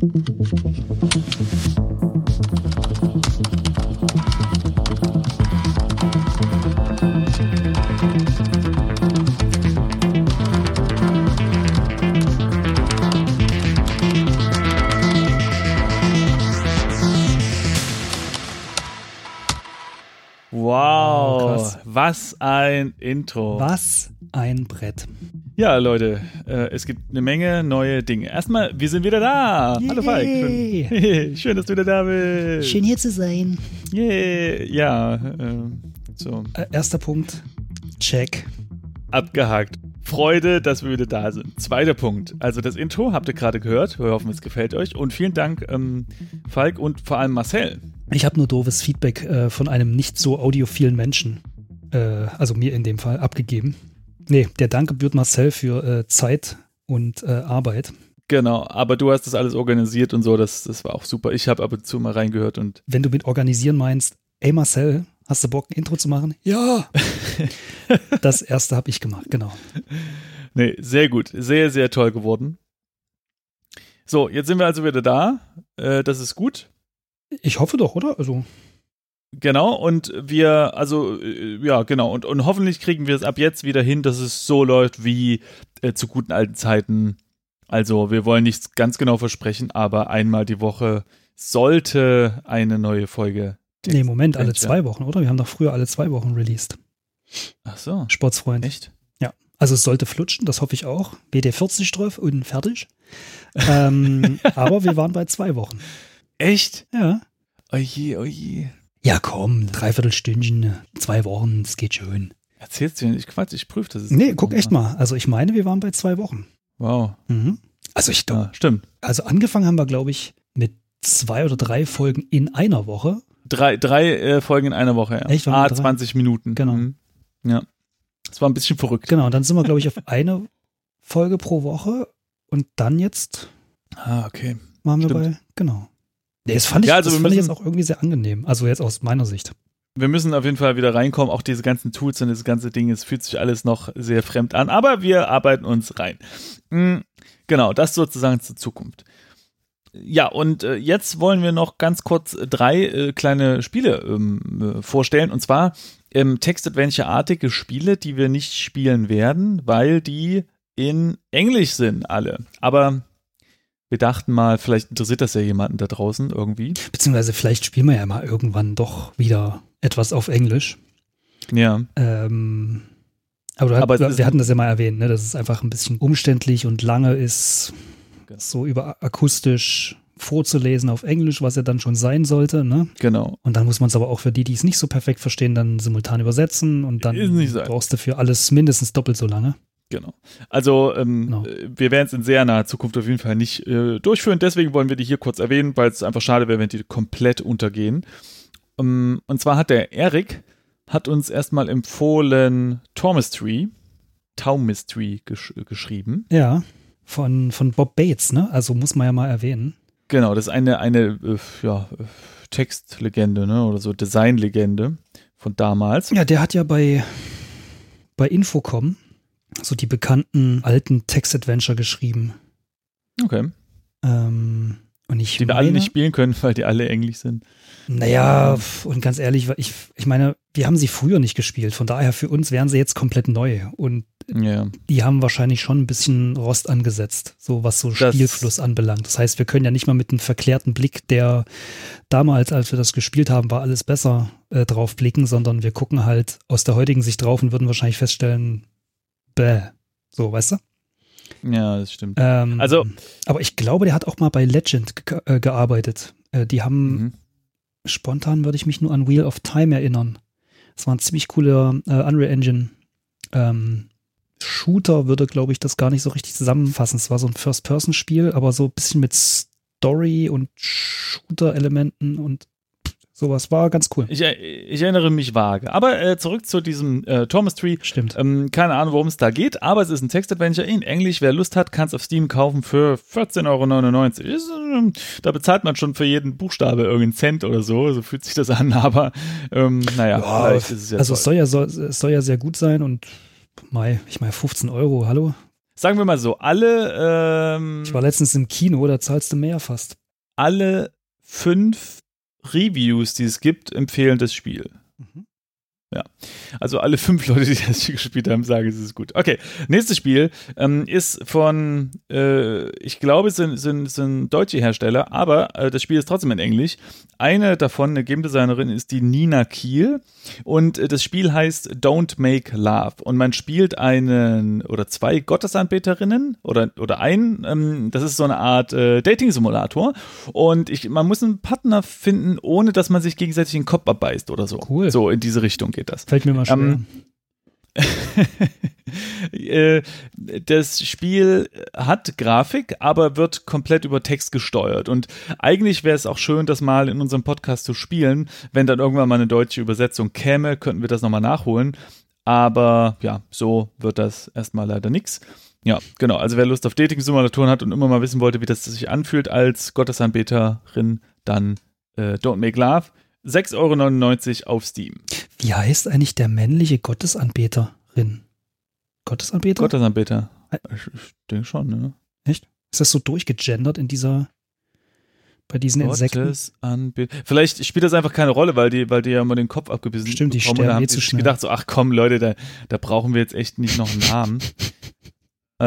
フフフフ。Wow, krass. was ein Intro. Was ein Brett. Ja, Leute, äh, es gibt eine Menge neue Dinge. Erstmal, wir sind wieder da. Hallo Falk. Yay. Schön, schön, dass du wieder da bist. Schön hier zu sein. Yeah. Ja, äh, so, Äh, erster Punkt. Check. abgehakt. Freude, dass wir wieder da sind. Zweiter Punkt. Also das Intro habt ihr gerade gehört. Wir hoffen, es gefällt euch. Und vielen Dank, ähm, Falk und vor allem Marcel. Ich habe nur doofes Feedback äh, von einem nicht so audiophilen Menschen, äh, also mir in dem Fall, abgegeben. Nee, der Dank gebührt Marcel für äh, Zeit und äh, Arbeit. Genau, aber du hast das alles organisiert und so. Das, das war auch super. Ich habe ab und zu mal reingehört und Wenn du mit organisieren meinst, ey Marcel, hast du Bock, ein Intro zu machen? Ja. das erste habe ich gemacht, genau. Nee, sehr gut. Sehr, sehr toll geworden. So, jetzt sind wir also wieder da. Äh, das ist gut. Ich hoffe doch, oder? Also, Genau, und wir, also, äh, ja, genau, und, und hoffentlich kriegen wir es ab jetzt wieder hin, dass es so läuft wie äh, zu guten alten Zeiten. Also, wir wollen nichts ganz genau versprechen, aber einmal die Woche sollte eine neue Folge. nee, Moment, alle zwei Wochen, oder? Wir haben doch früher alle zwei Wochen released. Ach so, Sportsfreund. echt? Also es sollte flutschen, das hoffe ich auch. BD40 drauf und fertig. ähm, aber wir waren bei zwei Wochen. Echt? Ja. Oje, oje. Ja, komm, dreiviertel Stündchen, zwei Wochen, das geht schön. Erzählst du mir nicht Quatsch, ich prüfe das. jetzt. Nee, guck echt mal. Also ich meine, wir waren bei zwei Wochen. Wow, Mhm. Also ich glaube, ja, stimmt. also angefangen haben wir, glaube ich, mit zwei oder drei Folgen in einer Woche. Drei, drei äh, Folgen in einer Woche, ja. Echt? Ah, wir drei? 20 Minuten. Genau. Mhm. Ja. Das war ein bisschen verrückt. Genau, und dann sind wir, glaube ich, auf eine Folge pro Woche. Und dann jetzt Ah, okay. waren wir Stimmt. bei, genau. Das fand ich, Ja, also das fand ich jetzt auch irgendwie sehr angenehm. Also jetzt aus meiner Sicht. Wir müssen auf jeden Fall wieder reinkommen. Auch diese ganzen Tools und das ganze Ding, es fühlt sich alles noch sehr fremd an, aber wir arbeiten uns rein. Mhm. Genau, das sozusagen zur Zukunft. Ja, und äh, jetzt wollen wir noch ganz kurz drei äh, kleine Spiele ähm, äh, vorstellen. Und zwar ähm, Text-Adventure-artige Spiele, die wir nicht spielen werden, weil die in Englisch sind, alle. Aber wir dachten mal, vielleicht interessiert das ja jemanden da draußen irgendwie. Beziehungsweise vielleicht spielen wir ja mal irgendwann doch wieder etwas auf Englisch. Ja. Ähm, aber, du, Aber wir, hatten das ja mal erwähnt, ne, dass es einfach ein bisschen umständlich und lange ist, Genau. so über akustisch vorzulesen auf Englisch, was ja dann schon sein sollte. Ne? Genau. Und dann muss man es aber auch für die, die es nicht so perfekt verstehen, dann simultan übersetzen und dann brauchst du für alles mindestens doppelt so lange. Genau. Also ähm, Genau. äh, wir werden es in sehr naher Zukunft auf jeden Fall nicht äh, durchführen. Deswegen wollen wir die hier kurz erwähnen, weil es einfach schade wäre, wenn die komplett untergehen. Ähm, und zwar hat der Erik hat uns erstmal empfohlen Tormistry, Taumistry gesch geschrieben. Ja, von, von Bob Bates, ne? Also muss man ja mal erwähnen. Genau, das ist eine, eine äh, ja, äh, Textlegende, ne? Oder so Designlegende von damals. Ja, der hat ja bei, bei Infocom so die bekannten alten Text-Adventure geschrieben. Okay. Ähm, und ich Die wir meine, alle nicht spielen können, weil die alle englisch sind. Naja, und ganz ehrlich, ich, ich meine, wir haben sie früher nicht gespielt. Von daher für uns wären sie jetzt komplett neu. Und Ja. die haben wahrscheinlich schon ein bisschen Rost angesetzt, so was so Das- Spielfluss anbelangt. Das heißt, wir können ja nicht mal mit einem verklärten Blick, der damals, als wir das gespielt haben, war alles besser äh, drauf blicken, sondern wir gucken halt aus der heutigen Sicht drauf und würden wahrscheinlich feststellen, bäh. So, weißt du? Ja, das stimmt. Ähm, Also- aber ich glaube, der hat auch mal bei Legend ge äh, gearbeitet. Äh, die haben Mhm. spontan würde ich mich nur an Wheel of Time erinnern. Das war ein ziemlich cooler äh, Unreal Engine ähm, Shooter, würde, glaube ich, das gar nicht so richtig zusammenfassen. Es war so ein First-Person-Spiel, aber so ein bisschen mit Story und Shooter-Elementen und sowas. War ganz cool. Ich, ich erinnere mich vage. Aber äh, zurück zu diesem äh, Thomas Tree. Stimmt. Ähm, keine Ahnung, worum es da geht, aber es ist ein Textadventure in Englisch. Wer Lust hat, kann es auf Steam kaufen für 14,99 Euro. Ist, ähm, Da bezahlt man schon für jeden Buchstabe irgendeinen Cent oder so. So fühlt sich das an, aber ähm, naja, Ja, vielleicht ist es ja also es soll ja, soll, es soll ja sehr gut sein und Mai, ich meine 15 Euro, hallo? sagen wir mal so, alle, ähm, Ich war letztens im Kino, da zahlst du mehr fast. alle fünf Reviews, die es gibt, empfehlen das Spiel. Mhm. Also alle fünf Leute, die das Spiel gespielt haben, sagen, es ist gut. Okay, nächstes Spiel ähm, ist von, äh, ich glaube, es sind, sind, sind deutsche Hersteller, aber äh, das Spiel ist trotzdem in Englisch. Eine davon, eine Game Designerin, ist die Nina Kiel und äh, das Spiel heißt Don't Make Love und man spielt einen oder zwei Gottesanbeterinnen oder, oder einen, ähm, das ist so eine Art äh, Dating-Simulator und ich, man muss einen Partner finden, ohne dass man sich gegenseitig den Kopf abbeißt oder so. Cool. So in diese Richtung geht das. Fällt mir mal schwer. Ähm, Äh, das Spiel hat Grafik, aber wird komplett über Text gesteuert. Und eigentlich wäre es auch schön, das mal in unserem Podcast zu spielen. Wenn dann irgendwann mal eine deutsche Übersetzung käme, könnten wir das nochmal nachholen. Aber ja, so wird das erstmal leider nichts. Ja, genau. Also wer Lust auf Dating-Simulatoren hat und immer mal wissen wollte, wie das sich anfühlt als Gottesanbeterin, dann äh, Don't Make Love. 6,99 Euro auf Steam. Wie heißt eigentlich der männliche Gottesanbeterin? Gottesanbeter? Gottesanbeter. Ich, ich denke schon, ne? Ist das so durchgegendert in dieser, bei diesen Insekten? Gottesanbeter. Vielleicht spielt das einfach keine Rolle, weil die, weil die ja immer den Kopf abgebissen Stimmt, die bekommen. Sterben haben eh zu schnell. gedacht so, ach komm, Leute, da, da brauchen wir jetzt echt nicht noch einen Namen. äh,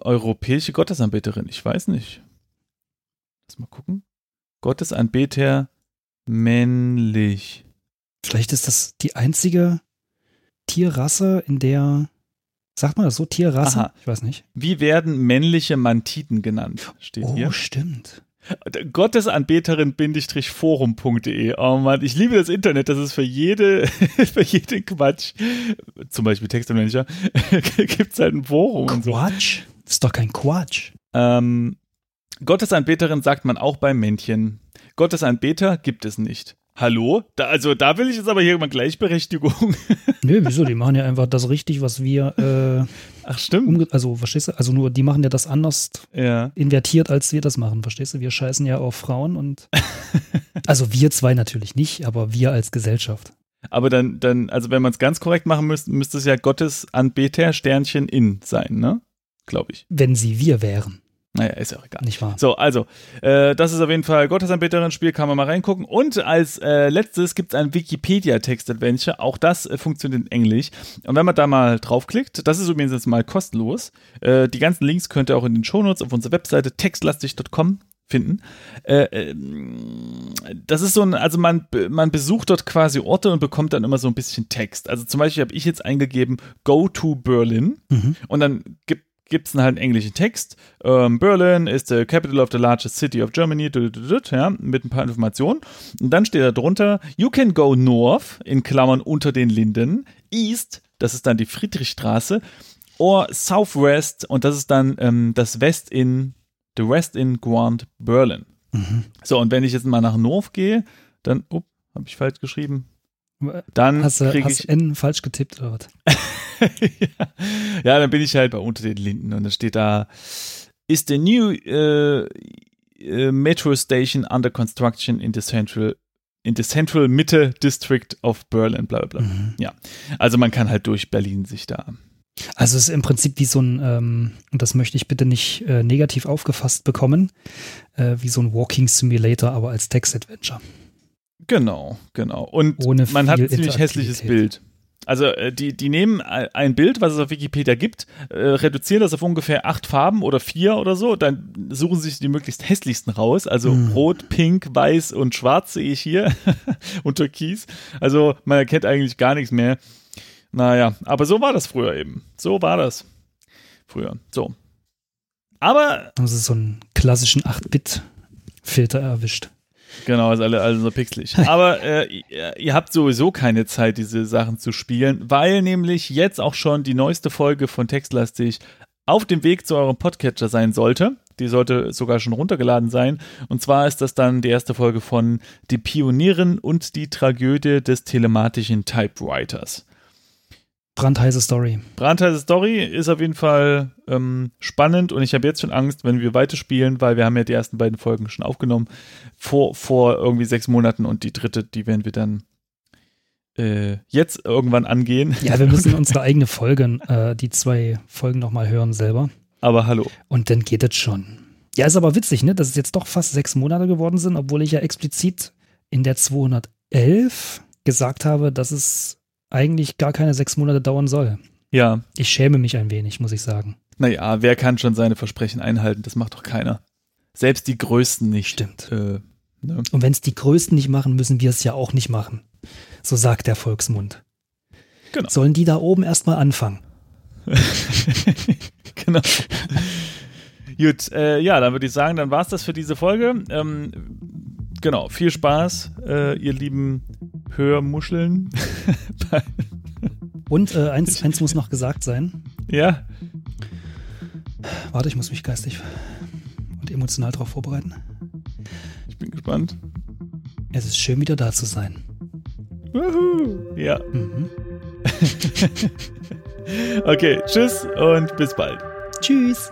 europäische Gottesanbeterin, ich weiß nicht. Lass mal gucken. Gottesanbeter männlich. Vielleicht ist das die einzige Tierrasse, in der, sagt man das so, Tierrasse? Aha. Ich weiß nicht. Wie werden männliche Mantiten genannt? Steht Oh, hier. stimmt. Gottesanbeterin-forum.de. Oh Mann, ich liebe das Internet. Das ist für jede, für jeden Quatsch, zum Beispiel Textmanager, gibt es halt ein Forum und so. Quatsch? Das ist doch kein Quatsch. Ähm, Gottesanbeterin sagt man auch bei Männchen. Gottesanbeter gibt es nicht. Hallo? Da, also da will ich jetzt aber hier mal Gleichberechtigung. Nö, wieso? Die machen ja einfach das richtig, was wir, Ach äh, stimmt. umge also, verstehst du? Also nur, die machen ja das anders Ja. invertiert, als wir das machen, verstehst du? Wir scheißen ja auf Frauen und, also wir zwei natürlich nicht, aber wir als Gesellschaft. Aber dann, dann, also wenn man es ganz korrekt machen müsste, müsste es ja Gottesanbeter Sternchen in sein, ne? Glaube ich. Wenn sie wir wären, Naja, ist ja auch egal. nicht wahr? So, also, äh, das ist auf jeden Fall Gottesanbeterin-Spiel, kann man mal reingucken. Und als äh, letztes gibt es ein Wikipedia-Text-Adventure, auch das äh, funktioniert in Englisch. Und wenn man da mal draufklickt, das ist übrigens jetzt mal kostenlos. Äh, die ganzen Links könnt ihr auch in den Shownotes auf unserer Webseite textlastig.com finden. Äh, ähm, das ist so ein, also man, man besucht dort quasi Orte und bekommt dann immer so ein bisschen Text. Also zum Beispiel habe ich jetzt eingegeben, go to Berlin. Mhm. Und dann gibt es halt einen englischen Text. Ähm, Berlin is the capital of the largest city of Germany, ja, mit ein paar Informationen. Und dann steht da drunter, you can go north, in Klammern unter den Linden, east, das ist dann die Friedrichstraße, or southwest, und das ist dann ähm, das West in, the West in Grand Berlin. Mhm. So, und wenn ich jetzt mal nach North gehe, dann, up, habe ich falsch geschrieben, dann Hast du hast ich N falsch getippt oder was? ja. ja, dann bin ich halt bei unter den Linden und dann steht da, is the new äh, metro station under construction in the central in the central Mitte District of Berlin, bla bla bla. Mhm. Also man kann halt durch Berlin sich da. Also es ist im Prinzip wie so ein, ähm, und das möchte ich bitte nicht äh, negativ aufgefasst bekommen, äh, wie so ein Walking Simulator, aber als Text-Adventure. Genau, genau. Und Ohne man hat ein ziemlich hässliches. Bild. Also äh, die, die nehmen ein Bild, was es auf Wikipedia gibt, äh, reduzieren das auf ungefähr acht Farben oder vier oder so, dann suchen sich die möglichst hässlichsten raus. Also Mhm. rot, pink, weiß und schwarz sehe ich hier und türkis. Also man erkennt eigentlich gar nichts mehr. Naja, aber so war das früher eben. So war das früher. So. Aber Also so einen klassischen 8-Bit-Filter erwischt. Genau, ist alle, alle so pixelig. Aber äh, ihr, habt sowieso keine Zeit, diese Sachen zu spielen, weil nämlich jetzt auch schon die neueste Folge von Textlastig auf dem Weg zu eurem Podcatcher sein sollte. Die sollte sogar schon runtergeladen sein. Und zwar ist das dann die erste Folge von Die Pionieren und die Tragödie des telematischen Typewriters. Brandheiße Story. Brandheiße Story ist auf jeden Fall ähm, spannend und ich habe jetzt schon Angst, wenn wir weiterspielen, weil wir haben ja die ersten beiden Folgen schon aufgenommen vor, vor irgendwie sechs Monaten und die dritte, die werden wir dann äh, jetzt irgendwann angehen. Ja, wir müssen unsere eigene Folgen, äh, die zwei Folgen nochmal hören selber. Aber hallo. Und dann geht es schon. Ja, ist aber witzig, ne, dass es jetzt doch fast sechs Monate geworden sind, obwohl ich ja explizit in der 211 gesagt habe, dass es eigentlich gar keine sechs Monate dauern soll. Ja. Ich schäme mich ein wenig, muss ich sagen. Naja, wer kann schon seine Versprechen einhalten? Das macht doch keiner. Selbst die Größten nicht. Stimmt. Äh, ne? Und wenn es die Größten nicht machen, müssen wir es ja auch nicht machen. So sagt der Volksmund. Genau. Sollen die da oben erstmal anfangen? genau. Gut, äh, ja, dann würde ich sagen, dann war es das für diese Folge. Ähm, genau, viel Spaß, äh, ihr lieben Hörmuscheln. Und äh, eins, eins muss noch gesagt sein. ja, Warte, ich muss mich geistig und emotional darauf vorbereiten. ich bin gespannt. Es ist schön, wieder da zu sein. Wuhu. Ja, Mhm. okay, tschüss und bis bald. Tschüss.